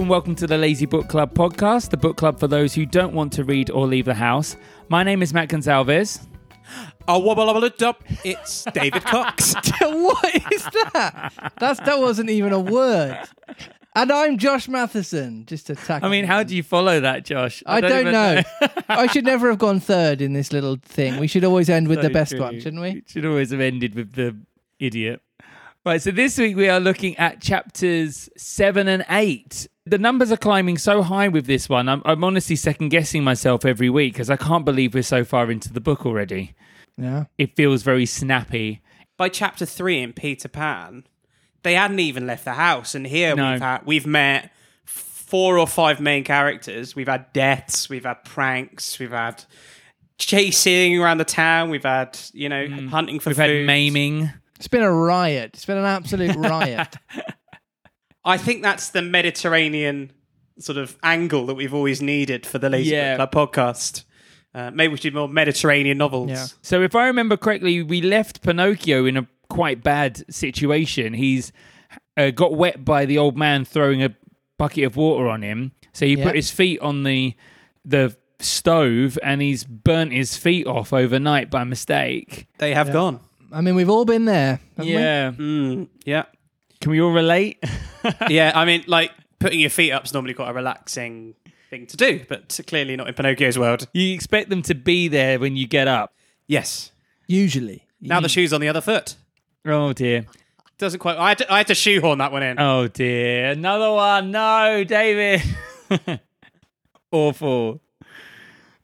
Hello and welcome to the Lazy Book Club podcast, the book club for those who don't want to read or leave the house. My name is Matt Gonsalves. Oh, wobble, wobble, up. It's David Cox. what is that? That's that wasn't even a word. And I'm Josh Matheson. Just attack. I mean, how do you follow that, Josh? I, don't, even know. I should never have gone third in this little thing. We should always end with So the best true. one, shouldn't we? It should always have ended with the idiot. Right, so this week we are looking at chapters seven and eight. The numbers are climbing so high with this one. I'm, I'm honestly second guessing myself every week because I can't believe we're so far into the book already. Yeah. It feels very snappy. By chapter three in Peter Pan, they hadn't even left the house, and here No. we've had we've met four or five main characters. We've had deaths, we've had pranks, we've had chasing around the town, we've had you know hunting for Mm. We've had food. maiming. It's been a riot. It's been an absolute riot. I think that's the Mediterranean sort of angle that we've always needed for the Lazy Yeah. Book Club podcast. Uh, maybe we should do more Mediterranean novels. Yeah. So if I remember correctly, we left Pinocchio in a quite bad situation. He's uh, got wet by the old man throwing a bucket of water on him. So he Yeah. put his feet on the the stove and he's burnt his feet off overnight by mistake. They have gone. I mean, we've all been there. haven't we? Yeah. Mm, yeah. Can we all relate? yeah, I mean, like putting your feet up is normally quite a relaxing thing to do, but clearly not in Pinocchio's world. you expect them to be there when you get up. Yes. Usually. Now the shoe's on the other foot. Oh dear. Doesn't quite. I had to, I had to shoehorn that one in. Oh dear. Another one. No, David. Awful.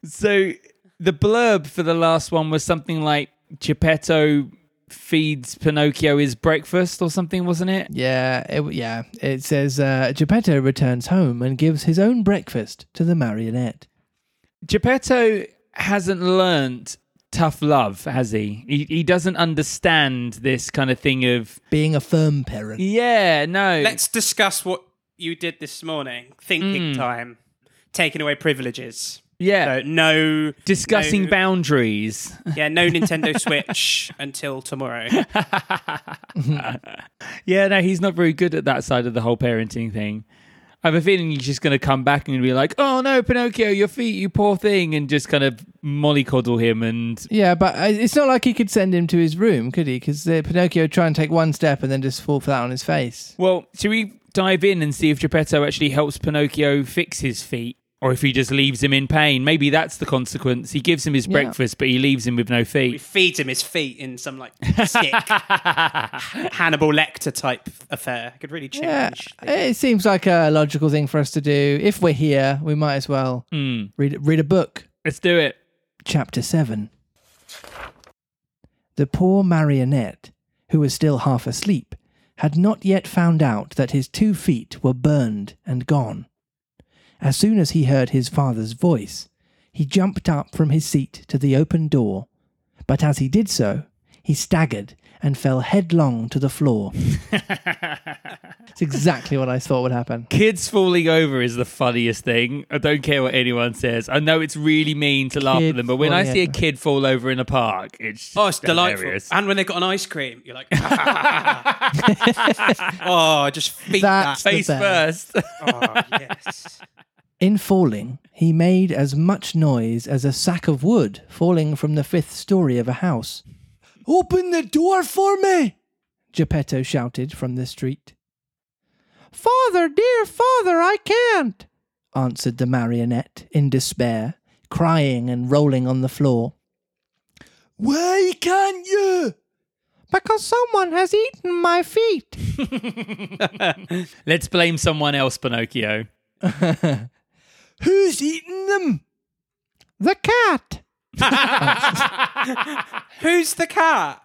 So the blurb for the last one was something like Geppetto feeds Pinocchio his breakfast or something, wasn't it? Yeah, it, yeah. It says uh, Geppetto returns home and gives his own breakfast to the marionette. Geppetto hasn't learnt tough love, has he? He he doesn't understand this kind of thing of Being a firm parent. yeah, no. Let's discuss what you did this morning. Thinking time. Taking away privileges. Yeah. So no Discussing no- boundaries. Yeah, no Nintendo Switch until tomorrow. Yeah, no, he's not very good at that side of the whole parenting thing. I have a feeling he's just going to come back and be like, "Oh no, Pinocchio, your feet, you poor thing," and just kind of mollycoddle him. And Yeah, but uh, it's not like he could send him to his room, could he? Because uh, Pinocchio would try and take one step and then just fall flat on his face. well, should we dive in and see if Geppetto actually helps Pinocchio fix his feet, or if he just leaves him in pain? Maybe that's the consequence. He gives him his Yeah. breakfast, but he leaves him with no feet. He feeds him his feet in some like stick Hannibal Lecter type affair. Could really change. Yeah, it seems like a logical thing for us to do. If we're here, we might as well Hmm, read read a book. let's do it. Chapter 7 The poor marionette, who was still half asleep, had not yet found out that his two feet were burned and gone. As soon as he heard his father's voice, he jumped up from his seat to the open door, but as he did so, he staggered and fell headlong to the floor. It's exactly what I thought would happen. Kids falling over is the funniest thing. I don't care what anyone says. I know it's really mean to laugh at Kids them, but when I falling see a over. kid fall over in a park, it's Oh, it's just delightful. hilarious. And when they've got an ice cream, you're like, oh, just feed That's that. the Face best. first. Oh, yes. In falling, he made as much noise as a sack of wood falling from the fifth story of a house. Open the door for me! Geppetto shouted from the street. Father, dear father, I can't, answered the marionette in despair, crying and rolling on the floor. Why can't you? Because someone has eaten my feet. Let's blame someone else, Pinocchio. Who's eating them? The cat. Who's the cat?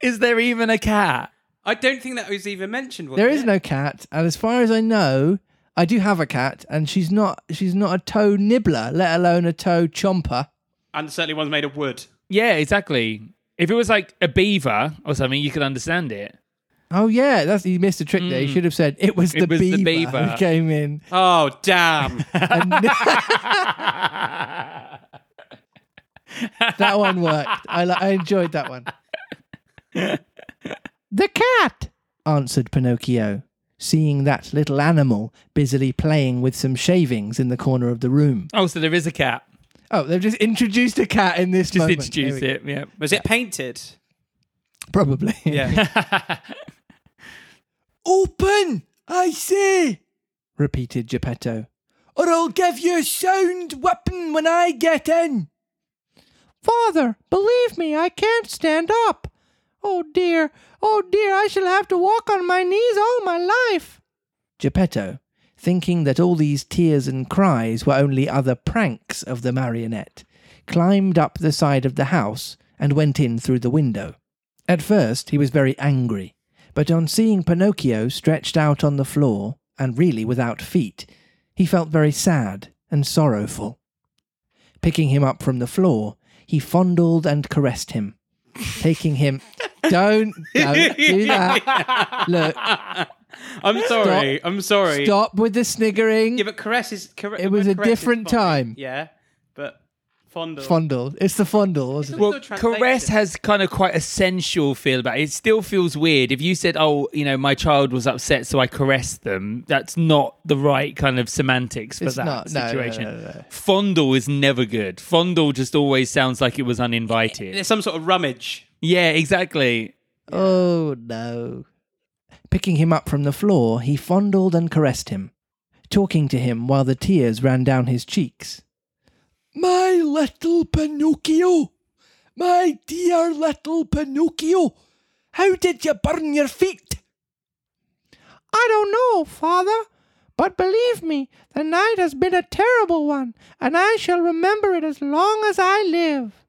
Is there even a cat? I don't think that was even mentioned. was There it? is no cat, and as far as I know, I do have a cat, and she's not she's not a toe nibbler, let alone a toe chomper. And certainly one's made of wood. Yeah, exactly. If it was like a beaver or something, you could understand it. Oh yeah, that's he missed a trick there. He mm. should have said it was the, was the beaver, beaver. who came in. Oh, damn. And that one worked. I li- I enjoyed that one. the cat answered Pinocchio, seeing that little animal busily playing with some shavings in the corner of the room. Oh, so there is a cat. Oh, they've just introduced a cat in this Just moment. introduce it. Yeah. Was it painted? Probably. Yeah. Open, I say, repeated Geppetto, or I'll give you a sound whipping when I get in. Father, believe me, I can't stand up. Oh dear, oh dear, I shall have to walk on my knees all my life. Geppetto, thinking that all these tears and cries were only other pranks of the marionette, climbed up the side of the house and went in through the window. At first he was very angry, but on seeing Pinocchio stretched out on the floor, and really without feet, he felt very sad and sorrowful. Picking him up from the floor, he fondled and caressed him, taking him. Don't, don't do that. Look, I'm sorry. I'm sorry. stop with the sniggering. Yeah, but caress is. It was a different time. Yeah, fondle. Fondle. It's the fondle, wasn't it? Well, no caress has kind of quite a sensual feel about it. It still feels weird. If you said, oh, you know, my child was upset, so I caressed them, that's not the right kind of semantics for It's that not. No, no, situation. no, no, no. Fondle is never good. Fondle just always sounds like it was uninvited. There's some sort of rummage. Yeah, exactly. Oh no. Picking him up from the floor, he fondled and caressed him, talking to him while the tears ran down his cheeks. My little Pinocchio! My dear little Pinocchio! How did you burn your feet? I don't know, father, but believe me, the night has been a terrible one, and I shall remember it as long as I live.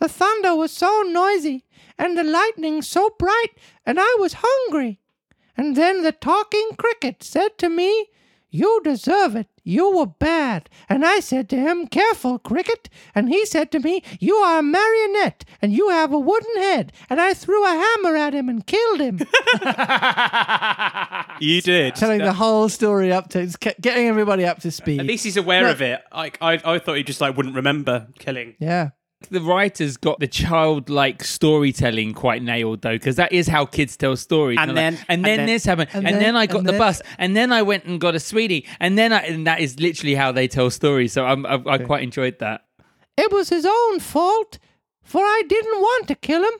The thunder was so noisy, and the lightning so bright, and I was hungry. And then the talking cricket said to me, You deserve it. You were bad. And I said to him, Careful, cricket. And he said to me, You are a marionette, and you have a wooden head. And I threw a hammer at him and killed him. You did. Telling the whole story up to, getting everybody up to speed. At least he's aware No. of it. Like I, I thought he just like wouldn't remember killing. yeah. The writers got the childlike storytelling quite nailed though, because that is how kids tell stories. And like, then- and and then then- this happened, and and, then- then, I got the then- bus, and then I went and got a sweetie, and then I, and that is literally how they tell stories. So I'm, I, I quite enjoyed that. It was his own fault, for I didn't want to kill him.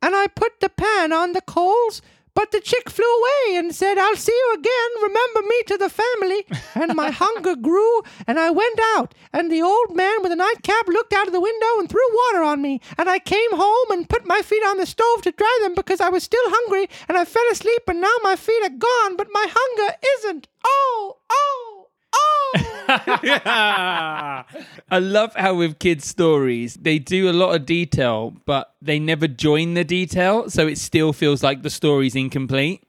And I put the pan on the coals, but the chick flew away and said, I'll see you again. Remember me to the family. And my hunger grew, and I went out. And the old man with a nightcap looked out of the window and threw water on me. And I came home and put my feet on the stove to dry them because I was still hungry. And I fell asleep, and now my feet are gone, but my hunger isn't. Oh, oh, oh. I love how with kids' stories they do a lot of detail, but they never join the detail, so it still feels like the story's incomplete.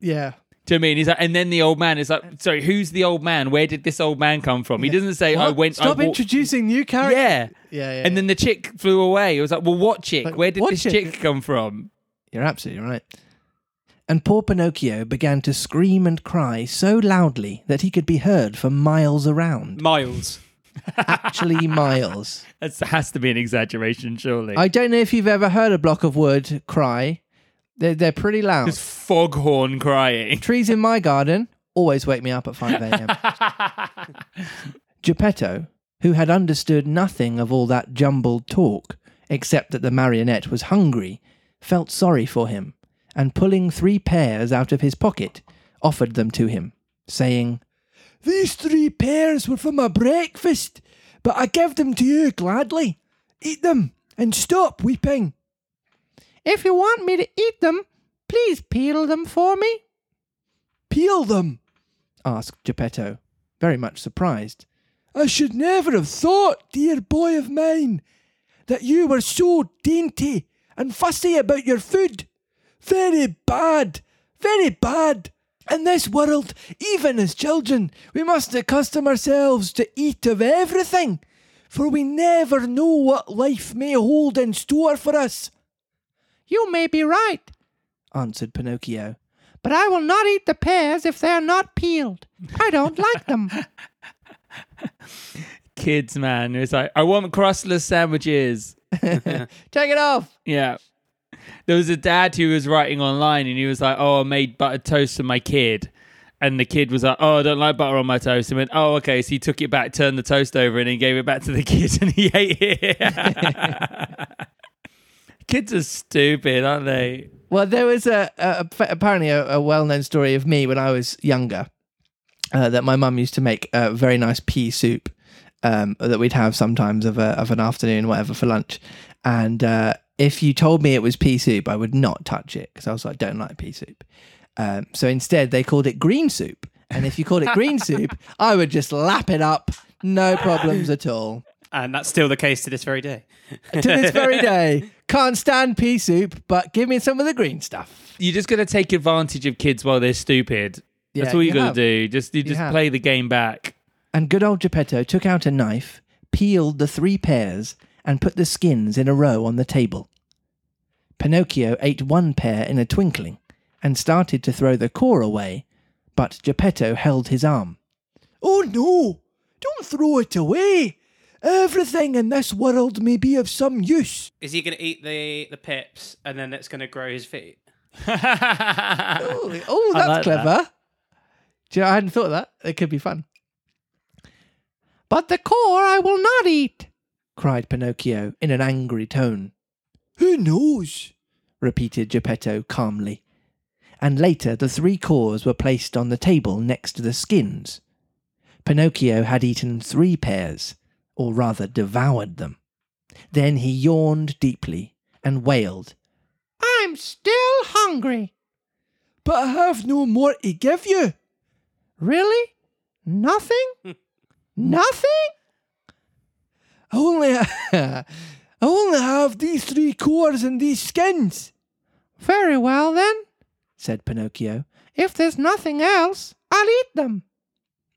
yeah. Do you know I mean? He's like, and then the old man is like, sorry, who's the old man? Where did this old man come from? He doesn't say, I What? went. Stop I walked- introducing new characters. Yeah. Yeah, yeah, And then the chick flew away. It was like, well, what chick? Like, Where did what this chick? chick come from? You're absolutely right. And poor Pinocchio began to scream and cry so loudly that he could be heard for miles around. Miles. Actually, miles. That has to be an exaggeration, surely. I don't know if you've ever heard a block of wood cry. They're, they're pretty loud. Just foghorn crying. Trees in my garden always wake me up at 5 a.m. Geppetto, who had understood nothing of all that jumbled talk, except that the marionette was hungry, felt sorry for him, and pulling three pears out of his pocket, offered them to him, saying, These three pears were for my breakfast, but I give them to you gladly. Eat them and stop weeping. If you want me to eat them, please peel them for me. Peel them? asked Geppetto, very much surprised. I should never have thought, dear boy of mine, that you were so dainty and fussy about your food. Very bad, very bad. In this world, even as children, we must accustom ourselves to eat of everything, for we never know what life may hold in store for us. You may be right, answered Pinocchio, but I will not eat the pears if they are not peeled. I don't like them. Kids, man. It's like, I want crustless sandwiches. Take it off. Yeah. There was a dad who was writing online and he was like, "Oh, I made buttered toast for my kid." And the kid was like, "Oh, I don't like butter on my toast." And went, "Oh, okay." So he took it back, turned the toast over, and then gave it back to the kid, and he ate it. Kids are stupid, aren't they? Well, there was a, a apparently a, a well-known story of me when I was younger uh, that my mum used to make a very nice pea soup um, that we'd have sometimes of a, of an afternoon, whatever, for lunch. And uh, if you told me it was pea soup, I would not touch it because I was like, don't like pea soup. Um, so instead, they called it green soup. And if you called it green soup, I would just lap it up, no problems at all. And that's still the case to this very day. To this very day, can't stand pea soup, but give me some of the green stuff. You're just going to take advantage of kids while they're stupid. That's all you, you got to do. Just you just have. play the game back. And good old Geppetto took out a knife, peeled the three pears, and put the skins in a row on the table. Pinocchio ate one pear in a twinkling and started to throw the core away, but Geppetto held his arm. Oh no! Don't throw it away! Everything in this world may be of some use. Is he going to eat the, the pips and then it's going to grow his feet? Oh, oh, I that's like clever. Do you know, I hadn't thought of that. It could be fun. But the core I will not eat, cried Pinocchio in an angry tone. Who knows? repeated Geppetto calmly. And later the three cores were placed on the table next to the skins. Pinocchio had eaten three pears, or rather devoured them. Then he yawned deeply and wailed, I'm still hungry. But I have no more to give you. Really? Nothing? Nothing? I only, I only have these three cores and these skins. Very well then, said Pinocchio. If there's nothing else, I'll eat them.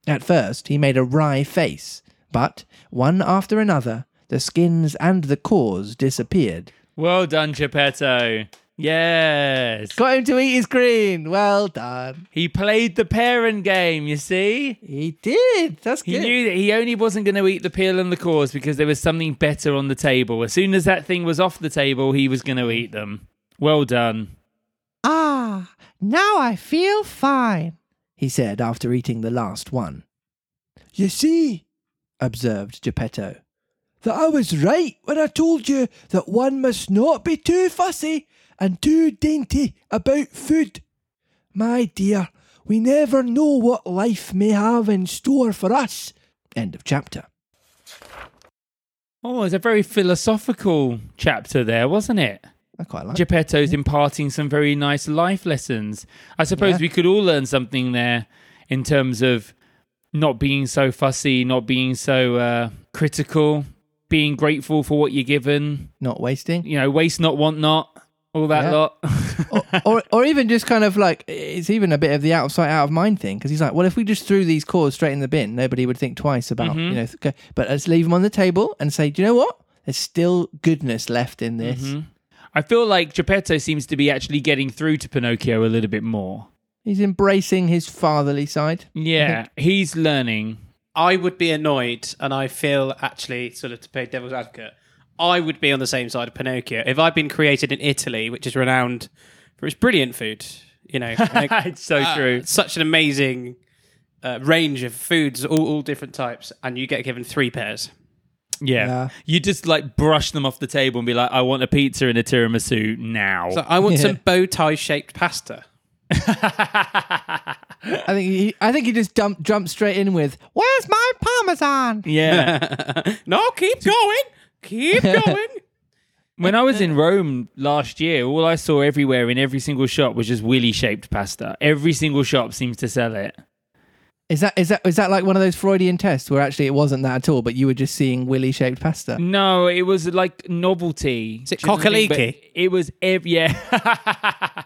At first, he made a wry face, but one after another, the skins and the cores disappeared. well done, Geppetto. Yes. Got him to eat his green. Well done. He played the parent game, you see? He did. That's He good. He knew that he only wasn't going to eat the peel and the cores because there was something better on the table. As soon as that thing was off the table, he was going to eat them. Well done. Ah, now I feel fine, he said after eating the last one. You see, observed Geppetto, that I was right when I told you that one must not be too fussy and too dainty about food. My dear, we never know what life may have in store for us. End of chapter. Oh, it's a very philosophical chapter there, wasn't it? I quite like it. Geppetto's imparting some very nice life lessons. I suppose Yeah. we could all learn something there in terms of not being so fussy, not being so uh, critical, being grateful for what you're given. not wasting. You know, waste not, want not, all that Yeah. lot. or, or or even just kind of like it's even a bit of the out of sight out of mind thing because he's like well if we just threw these cores straight in the bin nobody would think twice about Mhm. you know th- but let's leave them on the table and say do you know what there's still goodness left in this Mhm. I feel like Geppetto seems to be actually getting through to Pinocchio a little bit more. he's embracing his fatherly side Yeah, he's learning. I would be annoyed, and I feel actually sort of to play devil's advocate. I would be on the same side of Pinocchio if I'd been created in Italy, which is renowned for its brilliant food. You know, like, it's so uh, true. Such an amazing uh, range of foods, all, all different types, and you get given three pairs. Yeah. Yeah. You just like brush them off the table and be like, I want a pizza and a tiramisu now. So I want Yeah. some bow tie shaped pasta. i think he i think he just jumped jumped straight in with where's my parmesan yeah. no, keep going, keep going. when I was in Rome last year, all I saw everywhere in every single shop was just willy shaped pasta. Every single shop seems to sell it. is that is that is that like one of those freudian tests where actually it wasn't that at all but you were just seeing willy shaped pasta No, it was like novelty. Is it Do you know what I mean? But cockaliki? It was ev- yeah.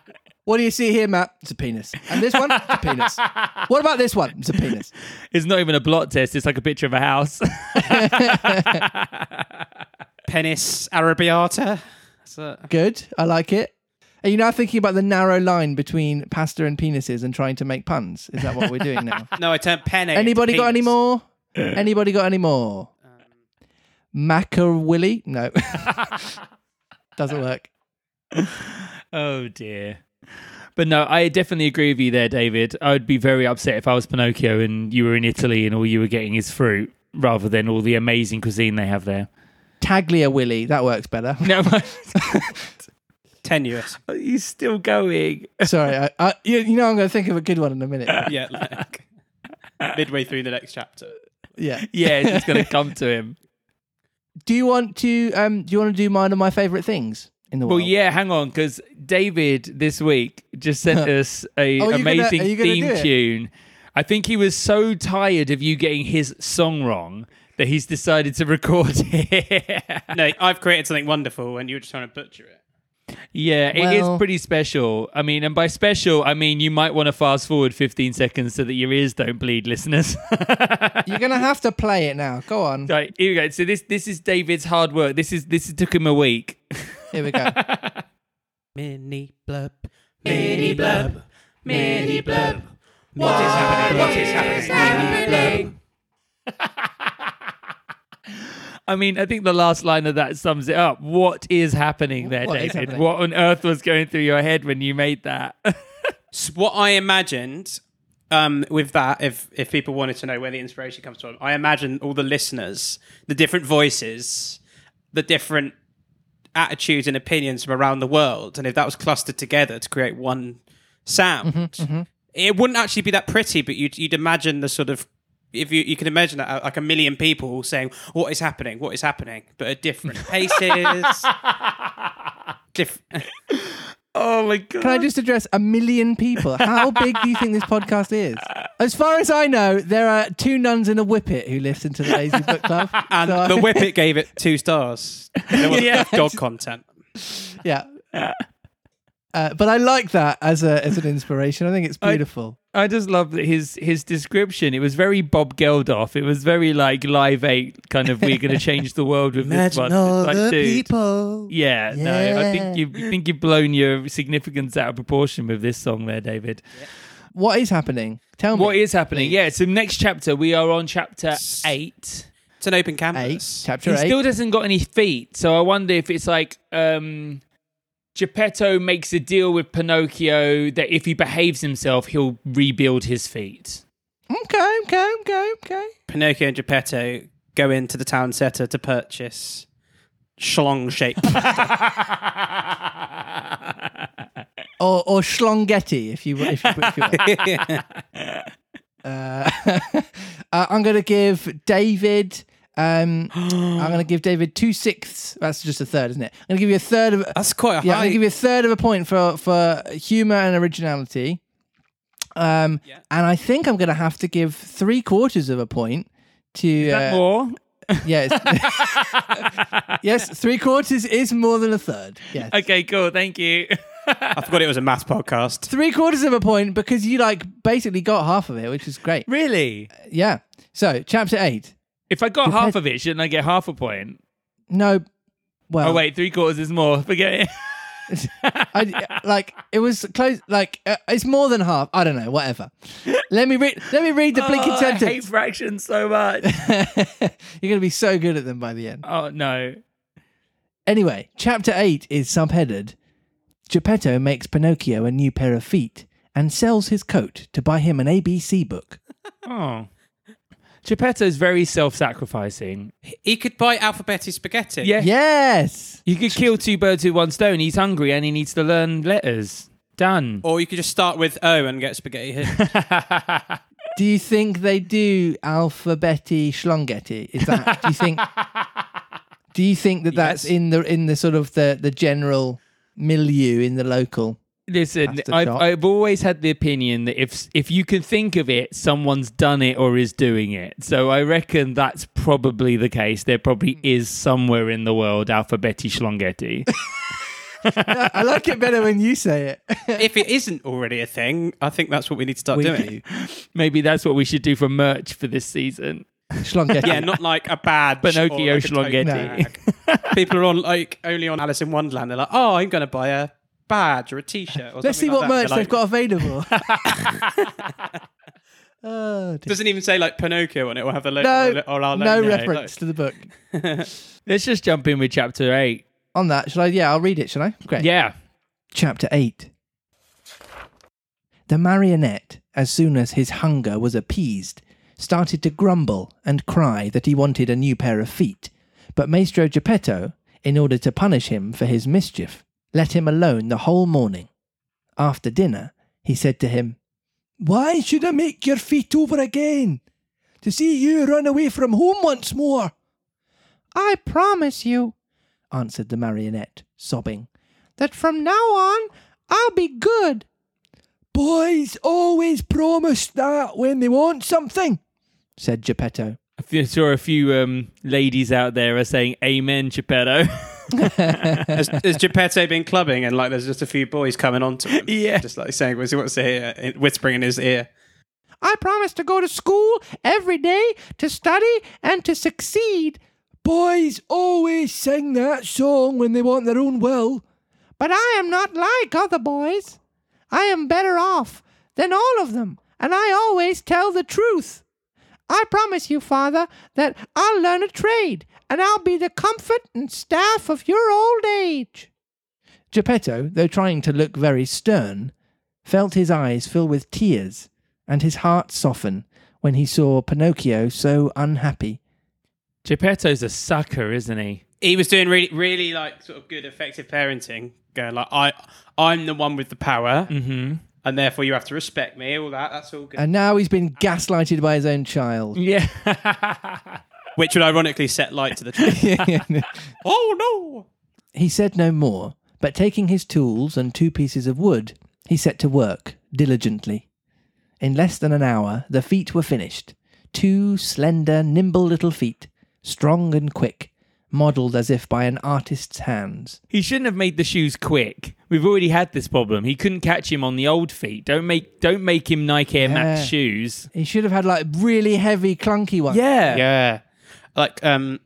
what do you see here matt it's a penis and this one it's a penis what about this one it's a penis it's not even a blot test. It's like a picture of a house. Penis arrabbiata. That's a- Good. I like it. Are you now thinking about the narrow line between pasta and penises and trying to make puns? Is that what we're doing now? No, I turned penne. into Anybody got any penis. more? Anybody got any more? Um, Macarwilly? No. Doesn't work. oh dear. But no, I definitely agree with you there, David. I would be very upset if I was Pinocchio and you were in Italy and all you were getting is fruit rather than all the amazing cuisine they have there. Taglia Willy, that works better. No, Tenuous. are you still going? Sorry, I, I, you, you know I'm going to think of a good one in a minute. Yeah, like midway through the next chapter. Yeah. Yeah, it's just going to come to him. Do you want to? Um, do you want to do mine of my favorite things in the Well, world? yeah, hang on, because David this week just sent us a Oh, are you gonna- amazing gonna theme tune. I think he was so tired of you getting his song wrong that he's decided to record it. No, I've created something wonderful, and you were just trying to butcher it. yeah, it is Well- pretty special. I mean, and by special, I mean you might want to fast forward 15 seconds so that your ears don't bleed, listeners. You're going to have to play it now. Go on. right, here we go. So this this is David's hard work. This is this took him a week. Here we go. Mini blub, mini blub, mini blub. What is happening? What is happening? Mini blub. I mean, I think the last line of that sums it up. What is happening there, What is David? happening? What on earth was going through your head when you made that? So what I imagined um, with that, if if people wanted to know where the inspiration comes from, I imagine all the listeners, the different voices, the different attitudes and opinions from around the world, and if that was clustered together to create one sound, it wouldn't actually be that pretty. But you'd you'd imagine the sort of if you you can imagine that uh, like a million people saying what is happening, what is happening, but at different paces. different. oh my god! Can I just address a million people? How big do you think this podcast is? As far as I know, there are two nuns in a whippet who listen to the Lazy Book Club. And So I- the Whippet gave it two stars. There was Yeah. dog content. yeah. Uh, but I like that as a as an inspiration. I think it's I- beautiful. I just love his his description. It was very Bob Geldof. It was very like Live Eight kind of. We're going to change the world with this one. It's like, dude, people. Yeah, no, I think you I think you've blown your significance out of proportion with this song there, David. What is happening? Tell me. What is happening? please. Yeah, so next chapter we are on chapter eight. It's an open eight? canvas. Chapter he eight. still doesn't got any feet, so I wonder if it's like um Geppetto makes a deal with Pinocchio that if he behaves himself, he'll rebuild his feet. Okay, okay, okay, okay. Pinocchio and Geppetto go into the town centre to purchase schlong shaped. Or or Schlongetti, if you if you, if you will. Uh, uh, I'm going to give David. Um, I'm going to give David two sixths. That's just a third, isn't it? I'm going to give you a third of. That's quite a Yeah, I'm going to give you a third of a point for for humor and originality. Um, Yeah. and I think I'm going to have to give three quarters of a point to. That Uh, more? yes, yes, three quarters is more than a third. Yes. okay, cool. Thank you. I forgot it was a math podcast. Three quarters of a point because you like basically got half of it, which is great. really? Yeah. So, chapter eight. If I got Depend- half of it, shouldn't I get half a point? No, well, Oh wait, three quarters is more. Forget it. I, like it was close. Like uh, it's more than half. I don't know. Whatever. Let me read. Let me read the blinking Oh, I hate fractions so much. You're gonna be so good at them by the end. oh no. Anyway, chapter eight is subheaded: Geppetto makes Pinocchio a new pair of feet and sells his coat to buy him an ABC book. Oh. Geppetto's very self-sacrificing. He could buy alphabetti spaghetti. Yeah. Yes. You could kill two birds with one stone. He's hungry and he needs to learn letters. Done. Or you could just start with O and get spaghetti here. Do you think they do alphabeti schlongetti? Is that? Do you think? do you think that that's Yes. in the in the sort of the the general milieu in the local? Listen, I've, shot. I've always had the opinion that if if you can think of it, someone's done it or is doing it. So I reckon that's probably the case. There probably hmm. is somewhere in the world Alphabetti Schlongetti. I like it better when you say it. if it isn't already a thing, I think that's what we need to start We doing. Maybe that's what we should do for merch for this season. Schlongetti. Yeah, not like a bad Pinocchio or like Schlongetti. bag. People are on like only on Alice in Wonderland. They're like, oh, I'm going to buy a badge or a T-shirt. Or Let's see something what like merch that. They're they've like- got available. oh, dear. Doesn't even say like Pinocchio on it or have the logo no, or our no logo. reference to the book. Let's just jump in with chapter eight. On that, shall I? Yeah, I'll read it. Shall I? Great. Yeah. Chapter 8 The marionette, as soon as his hunger was appeased, started to grumble and cry that he wanted a new pair of feet, but Maestro Geppetto, in order to punish him for his mischief, let him alone the whole morning. After dinner, he said to him, Why should I make your feet over again? To see you run away from home once more. I promise you, answered the marionette, sobbing, that from now on I'll be good. Boys always promise that when they want something, said Geppetto. I feel- saw a few um, ladies out there are saying "Amen, Geppetto." Has, has Geppetto been clubbing and like there's just a few boys coming on to him? Yeah. Just like saying what he wants to hear, whispering in his ear. I promise to go to school every day to study and to succeed. Boys always sing that song when they want their own will. But I am not like other boys. I am better off than all of them, and I always tell the truth. I promise you, father, that I'll learn a trade, and I'll be the comfort and staff of your old age. Geppetto, though trying to look very stern, felt his eyes fill with tears and his heart soften when he saw Pinocchio so unhappy. Geppetto's a sucker, isn't he? He was doing really, really like sort of good, effective parenting. Going like, I, I'm the one with the power, Mm-hmm. And therefore you have to respect me. All that, that's all good. And now he's been gaslighted by his own child. Yeah. Which would ironically set light to the truth. oh no! he said no more, but taking his tools and two pieces of wood, he set to work diligently. In less than an hour, the feet were finished. Two slender, nimble little feet, strong and quick, modelled as if by an artist's hands. he shouldn't have made the shoes quick. We've already had this problem. He couldn't catch him on the old feet. Don't make don't make him Nike Air Max Yeah. shoes. He should have had like really heavy, clunky ones. Yeah. Yeah, like um,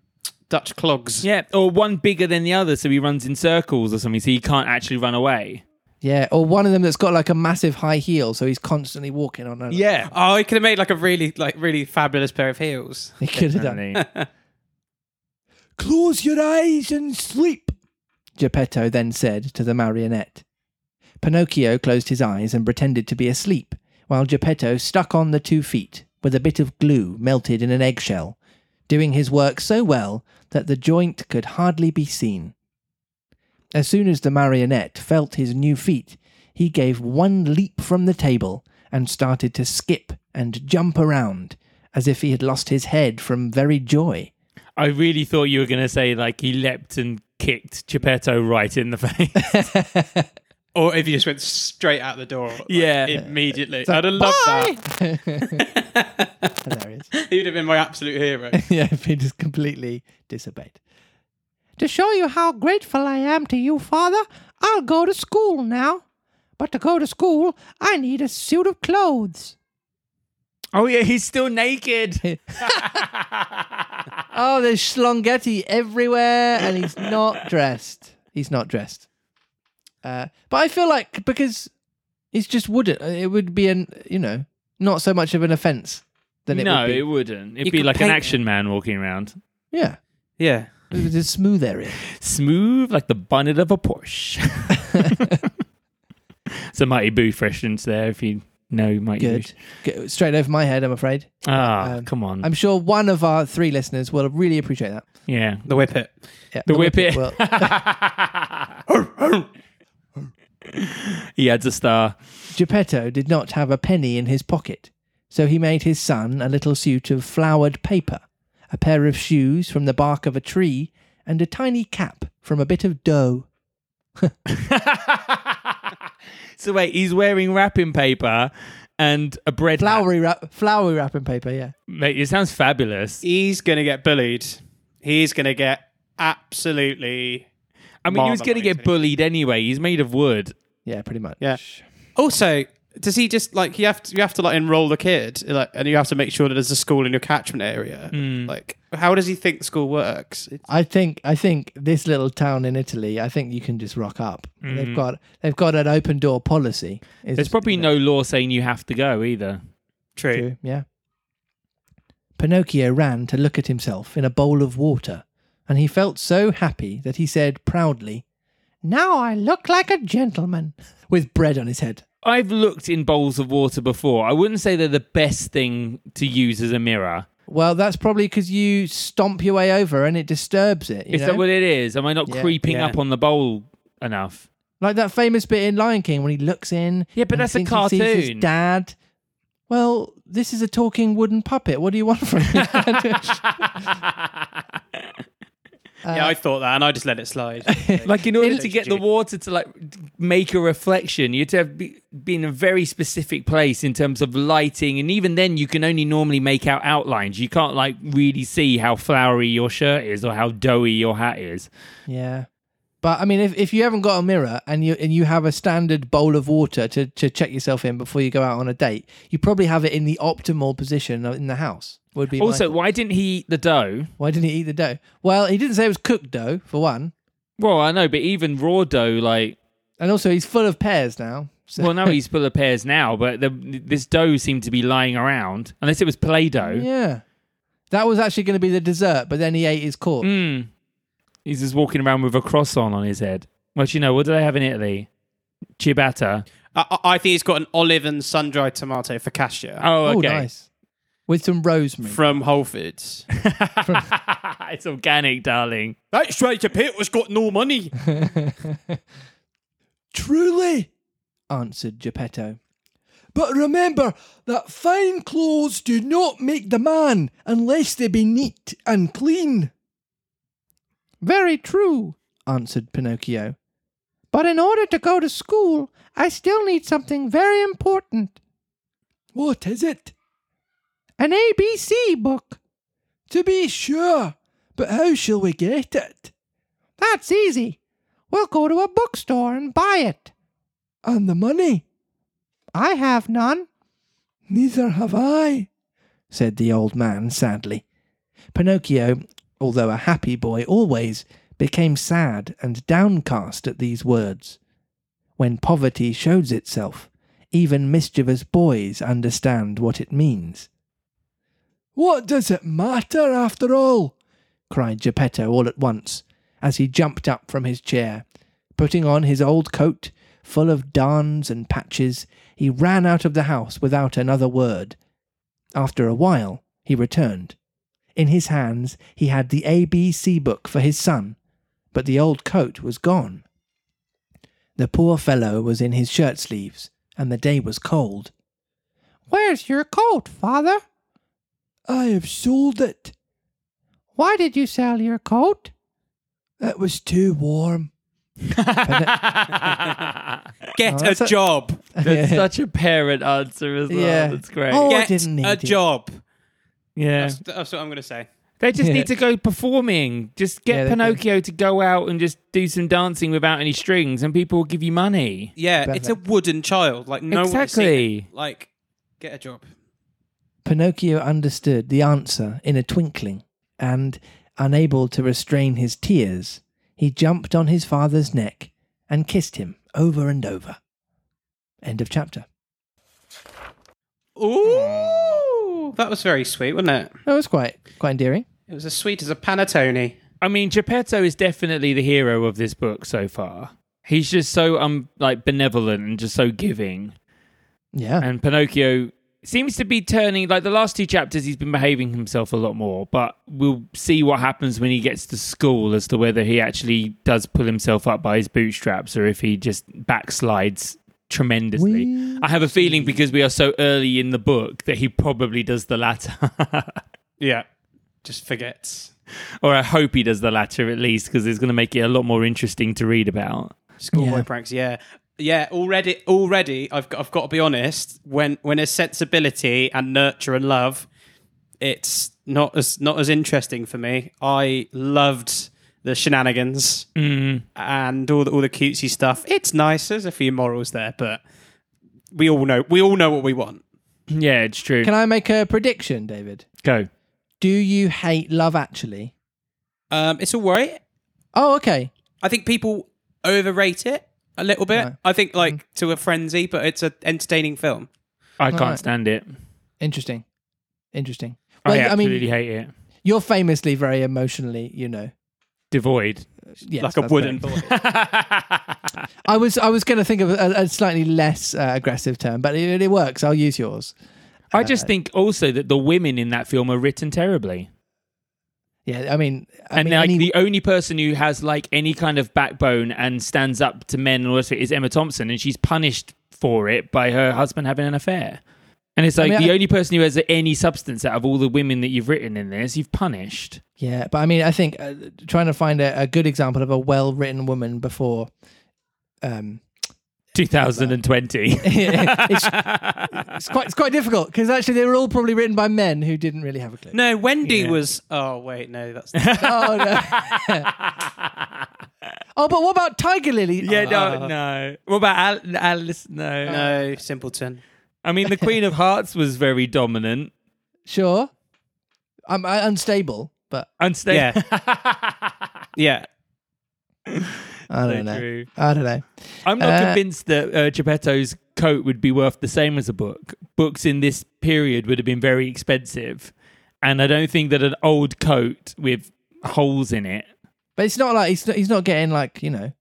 Dutch clogs. Yeah, or one bigger than the other, so he runs in circles or something, so he can't actually run away. Yeah, or one of them that's got like a massive high heel, so he's constantly walking on it. Yeah, Oh, he could have made like a really, like really fabulous pair of heels. he could have done. Definitely. Close your eyes and sleep, Geppetto then said to the marionette. Pinocchio closed his eyes and pretended to be asleep, while Geppetto stuck on the two feet with a bit of glue melted in an eggshell, doing his work so well that the joint could hardly be seen. As soon as the marionette felt his new feet, he gave one leap from the table and started to skip and jump around as if he had lost his head from very joy. I really thought you were going to say like he leapt and kicked Geppetto right in the face. Or if you just went straight out the door. like, Yeah. immediately. I'd have loved that. Hilarious. He'd have been my absolute hero. yeah, if he just completely disobeyed. To show you how grateful I am to you, Father, I'll go to school now. But to go to school, I need a suit of clothes. Oh yeah, he's still naked. Oh, there's Schlongetti everywhere, and he's not dressed. He's not dressed. Uh, but I feel like because it's just wouldn't, it would be an you know not so much of an offence than it no, would be. it wouldn't. It'd You be could like an paint- action man walking around, yeah, Yeah. it was a smooth area. smooth like the bonnet of a Porsche. It's a Mighty Boosh reference there, if you know Mighty Good. Go- Straight over my head, I'm afraid. Ah, Um, come on. I'm sure one of our three listeners will really appreciate that. yeah. The whip it. Yeah, The whip it. will. he adds a star. Geppetto did not have a penny in his pocket, so he made his son a little suit of flowered paper, a pair of shoes from the bark of a tree, and a tiny cap from a bit of dough. so wait, he's wearing wrapping paper and a bread hat. Flowery, wrap, flowery wrapping paper, yeah. Mate, it sounds fabulous. He's going to get bullied. He's going to get absolutely. I mean, he was going to get bullied anyway. He's made of wood. Yeah, pretty much. Yeah. Also, does he just like you have to you have to like enroll the kid like and you have to make sure that there's a school in your catchment area Hmm. like how does he think school works It- I think I think this little town in Italy, I think you can just rock up. They've got they've got an open door policy. It's- There's probably no law saying you have to go either. true True, yeah. Pinocchio ran to look at himself in a bowl of water, and he felt so happy that he said proudly, Now I look like a gentleman. With bread on his head. I've looked in bowls of water before. I wouldn't say they're the best thing to use as a mirror. Well, that's probably because you stomp your way over and it disturbs it. You Is know? that what it is? Am I not Yeah. creeping Yeah. up on the bowl enough? Like that famous bit in Lion King when he looks in. Yeah, but and that's a thinks he sees his cartoon. dad. Well, this is a talking wooden puppet. What do you want from me? Uh, yeah, I thought that, and I just let it slide. Like in order to get the water to like make a reflection, you'd have to have be, be in a very specific place in terms of lighting, and even then, you can only normally make out outlines. You can't like really see how flowery your shirt is or how doughy your hat is. yeah. But I mean, if, if you haven't got a mirror and you and you have a standard bowl of water to, to check yourself in before you go out on a date, you probably have it in the optimal position in the house. Would be Also, thought. why didn't he eat the dough? why didn't he eat the dough? Well, he didn't say it was cooked dough for one, Well, I know, but even raw dough, like, and also he's full of pears now. So well, no, he's full of pears now, but the, this dough seemed to be lying around, unless it was Play-Doh. yeah, that was actually going to be the dessert, but then he ate his corpse. Mm. He's just walking around with a cross on on his head. Well, do you know, what do they have in Italy? Ciabatta. I, I I think he's got an olive and sun-dried tomato focaccia Oh, Oh, okay. nice. With some rosemary. from Whole Foods. it's organic, darling. That's right, Geppetto's got no money. Truly, answered Geppetto. But remember that fine clothes do not make the man unless they be neat and clean. Very true, answered Pinocchio. But in order to go to school, I still need something very important. What is it? An ABC book. To be sure, but how shall we get it? That's easy. We'll go to a bookstore and buy it. And the money? I have none. Neither have I, said the old man sadly. Pinocchio, although a happy boy always, became sad and downcast at these words. When poverty shows itself, even mischievous boys understand what it means. What does it matter after all? cried Geppetto all at once, as he jumped up from his chair. Putting on his old coat, full of darns and patches, he ran out of the house without another word. After a while, he returned. In his hands, he had the ABC book for his son, but the old coat was gone. The poor fellow was in his shirt sleeves, and the day was cold. Where's your coat, father? I have sold it. Why did you sell your coat? It was too warm. Get Oh, a a- job. That's such a parent answer as well. Yeah. That's great. Oh, I Get didn't need a it. job. Yeah. That's, that's what I'm going to say. They just Yeah. need to go performing. Just get Yeah, they Pinocchio to go out and just do some dancing without any strings, and people will give you money. Yeah, Perfect. it's a wooden child. Like no one exactly. it. Like, get a job. Pinocchio understood the answer in a twinkling, and, unable to restrain his tears, he jumped on his father's neck and kissed him over and over. End of chapter. Ooh, that was very sweet, wasn't it? That was quite quite endearing. It was as sweet as a panettone. I mean, Geppetto is definitely the hero of this book so far. He's just so um like benevolent and just so giving. Yeah. And Pinocchio seems to be turning like the last two chapters he's been behaving himself a lot more, but we'll see what happens when he gets to school as to whether he actually does pull himself up by his bootstraps or if he just backslides tremendously. We'll I have a feeling because we are so early in the book that he probably does the latter. Yeah, just forgets. or I hope he does the latter at least because it's going to make it a lot more interesting to read about. Schoolboy Yeah. pranks. Yeah, yeah. Already, already. I've got, I've got to be honest. When when there's sensibility and nurture and love, it's not as not as interesting for me. I loved the shenanigans Mm. and all the all the cutesy stuff. It's nice. There's a few morals there, but we all know we all know what we want. Yeah, it's true. Can I make a prediction, David? Go. Do you hate Love Actually? Um, it's all right. Oh, okay. I think people overrate it a little bit. Right. I think like to a frenzy, but it's an entertaining film. I can't Alright. stand it. Interesting. Interesting. I Well, I absolutely mean, hate it. you're famously very emotionally, you know, devoid. Yes, like a wooden boy. I was I was going to think of a, a slightly less uh, aggressive term, but it, it works. I'll use yours. I just think also that the women in that film are written terribly. Yeah, I mean, I and mean, like any- the only person who has like any kind of backbone and stands up to men and all this is Emma Thompson, and she's punished for it by her husband having an affair. And it's I like mean, the I- only person who has any substance out of all the women that you've written in this, you've punished. yeah, but I mean, I think uh, trying to find a, a good example of a well-written woman before. Um, 2020. it's, it's quite it's quite difficult because actually they were all probably written by men who didn't really have a clue. no, Wendy Yeah. was. Oh wait, no, that's Oh no! oh, but what about Tiger Lily? yeah, no, Uh. no. What about Al- Alice? No. no simpleton. I mean, the Queen of Hearts was very dominant. Sure, I'm I, unstable, but Unstable. Yeah, yeah. I don't know. true. I don't know. I'm not Uh, convinced that uh, Geppetto's coat would be worth the same as a book. Books in this period would have been very expensive, and I don't think that an old coat with holes in it. But it's not like he's not, he's not getting like you know.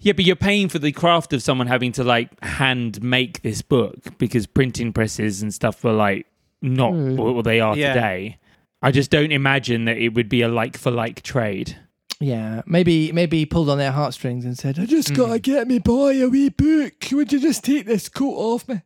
Yeah, but you're paying for the craft of someone having to like hand make this book because printing presses and stuff were like not Hmm. what they are Yeah. today. I just don't imagine that it would be a like for like trade. Yeah, maybe maybe he pulled on their heartstrings and said, "I just Mm. gotta get me boy a wee book. Would you just take this coat off me?"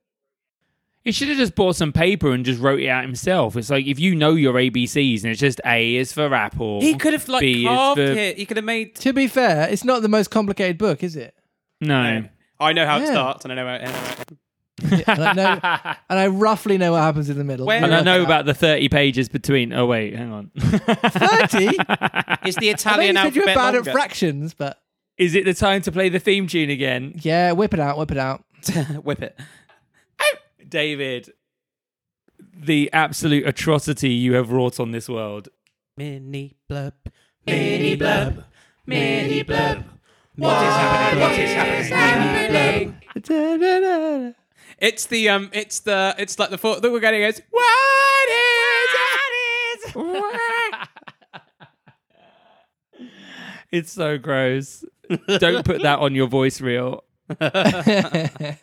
He should have just bought some paper and just wrote it out himself. It's like if you know your ABCs and it's just A is for apple. he could have like B carved for- it. He could have made. To be fair, it's not the most complicated book, is it? No. I know how it starts, and I know how it ends. and, I know, and I roughly know what happens in the middle. Where- And I know it about the 30 pages between. Oh, wait, hang on. thirty. Is the I Italian know you said you were bad longer? at fractions, but Is it the time to play the theme tune again? yeah, whip it out, whip it out. Whip it. David, the absolute atrocity you have wrought on this world. Mini blub, mini blub, mini blub. What is happening? What is happening? Mini blub. It's the um. It's the. It's like the thought that we're getting is what is It's so gross. Don't put that on your voice reel.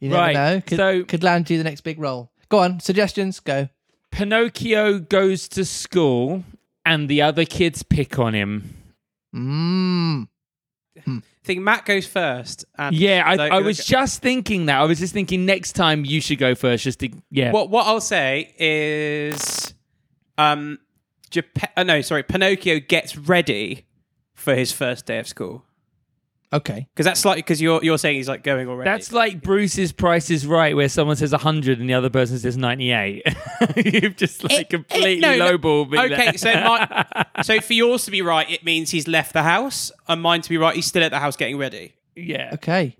you never Right, know. Could, so- could land you the next big role. Go on, suggestions. Go. Pinocchio goes to school and the other kids pick on him. Mmm. I think Matt goes first. And Yeah, I, so- I was just thinking that. I was just thinking next time you should go first. Just to yeah. What what I'll say is, um, Geppe- oh, uh, no, sorry, Pinocchio gets ready for his first day of school Okay. because that's like because you're you're saying he's like going already. That's like Bruce's Price is Right, where someone says 100 and the other person says 98. You've just like completely no, no. lowballed me. okay. So my, so for yours to be right, it means he's left the house, and mine to be right, he's still at the house getting ready. yeah, Okay.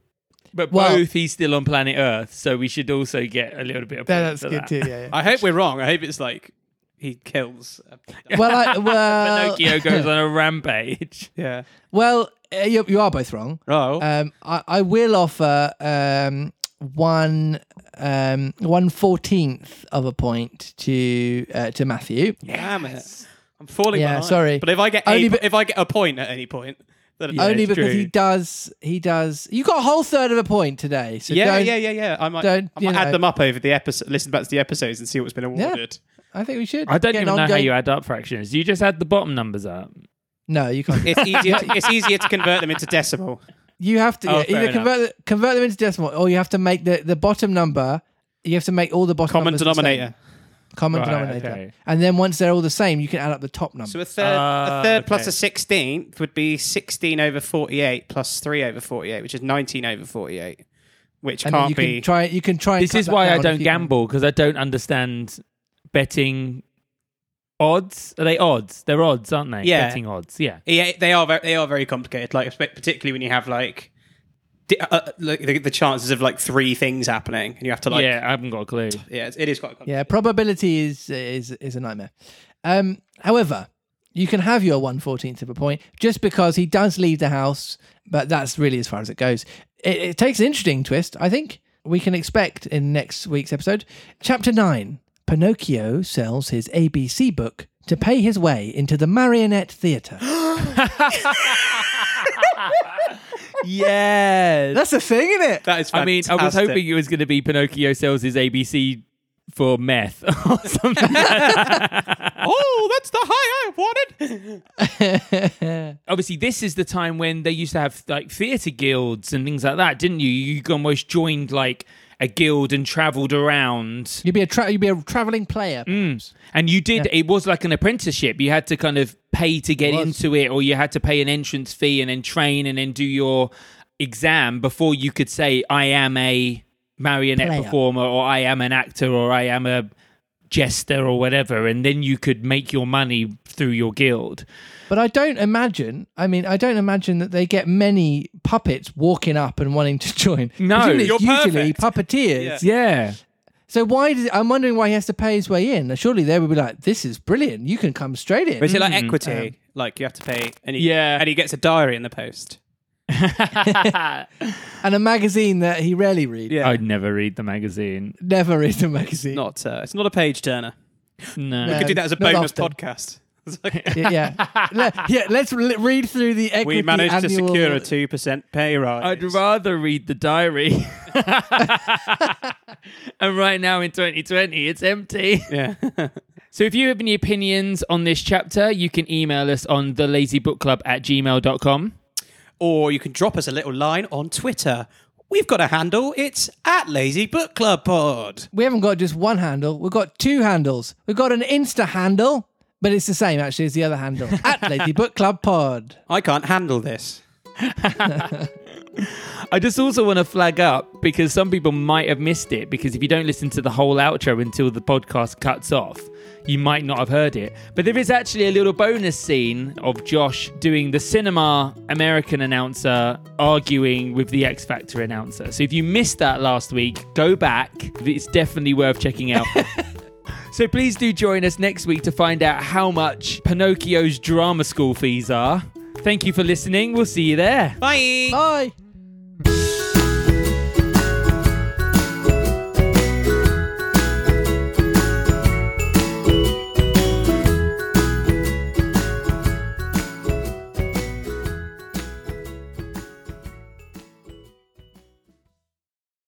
but Well- both he's still on planet Earth, so we should also get a little bit of That- that's good that. too. Yeah. yeah. I hope we're wrong. I hope it's like he kills. well, I, well, Pinocchio goes on a rampage. Yeah. well, uh, you, you are both wrong. Oh. Um, I, I will offer um, one um, one fourteenth of a point to uh, to Matthew. Damn it. I'm falling Yeah, behind. sorry. But if I get Only a, be- if I get a point at any point, then Yeah, Only it's because he does he does. You got a whole third of a point today. So yeah, yeah, yeah, yeah. I might, don't, I might add know- them up over the episode, listen back to the episodes and see what's been awarded. I think we should. I don't Get even know how you add up fractions. You just add the bottom numbers up. No, you can't. It's easier. To, it's easier to convert them into decimal. You have to Oh, yeah, fair either enough. convert the- convert them into decimal, or you have to make the, the bottom number. You have to make all the bottom Common numbers the same. denominator. Common Right, denominator. okay. And then once they're all the same, you can add up the top number. So a third, Ah, a third plus okay. a sixteenth would be sixteen over forty-eight plus three over forty-eight, which is nineteen over forty-eight, which and then can't you be. can try. You can try. And This cut is that why I down if don't you can. gamble because I don't understand betting odds. Are they odds? They're odds, aren't they? Yeah. Betting odds. Yeah. yeah, they are. Very, they are very complicated. Like particularly when you have like. Uh, like the, the chances of like three things happening, and you have to like, yeah, I haven't got a clue. yeah, it's, it is quite. Complicated. Yeah, probability is is is a nightmare. Um, however, you can have your one fourteenth of a point just because he does leave the house, but that's really as far as it goes. It, it takes an interesting twist. I think we can expect in next week's episode, chapter nine. Pinocchio sells his ABC book to pay his way into the marionette theatre. yes. That's a thing, isn't it? That is I mean, I was fantastic. hoping it was going to be Pinocchio sells his ABC for meth or something. oh, that's the high I wanted. Obviously, this is the time when they used to have like theatre guilds and things like that, didn't you? You almost joined like a guild and travelled around. You'd be a tra- you'd be a traveling player. Mm. And you did, it was like an apprenticeship. You had to kind of pay to get into it, or you had to pay an entrance fee and then train and then do your exam before you could say, I am a marionette Player. performer, or I am an actor, or I am a jester, or whatever. And then you could make your money through your guild. But I don't imagine. I mean, I don't imagine that they get many puppets walking up and wanting to join. No. Presumably it's You're usually perfect. puppeteers. Yeah. Yeah. So why does I'm wondering why he has to pay his way in? Surely they would be like, "This is brilliant. You can come straight in." Is it like Mm, equity? like you have to pay, and he, Yeah. and he gets a diary in the post. and a magazine that he rarely reads. Yeah, I'd never read the magazine. Never reads a magazine. not uh, it's not a page turner. No. No. Could do that as a not bonus often. podcast. It's like, yeah, Le- yeah. Let's re- read through the equity. we managed to annual- secure a two percent pay rise. I'd rather read the diary. and right now in 2020, it's empty. yeah. So if you have any opinions on this chapter, you can email us on thelazybookclub at gmail.com. or you can drop us a little line on Twitter. We've got a handle. It's at Lazy Book Club Pod. We haven't got just one handle. We've got two handles. We've got an Insta handle, but it's the same actually as the other handle at Lazy Book Club Pod. I can't handle this. I just also want to flag up because some people might have missed it because if you don't listen to the whole outro until the podcast cuts off, you might not have heard it. But there is actually a little bonus scene of Josh doing the cinema American announcer arguing with the X Factor announcer. So if you missed that last week, go back. It's definitely worth checking out. So please do join us next week to find out how much Pinocchio's drama school fees are. Thank you for listening. We'll see you there. Bye. Bye.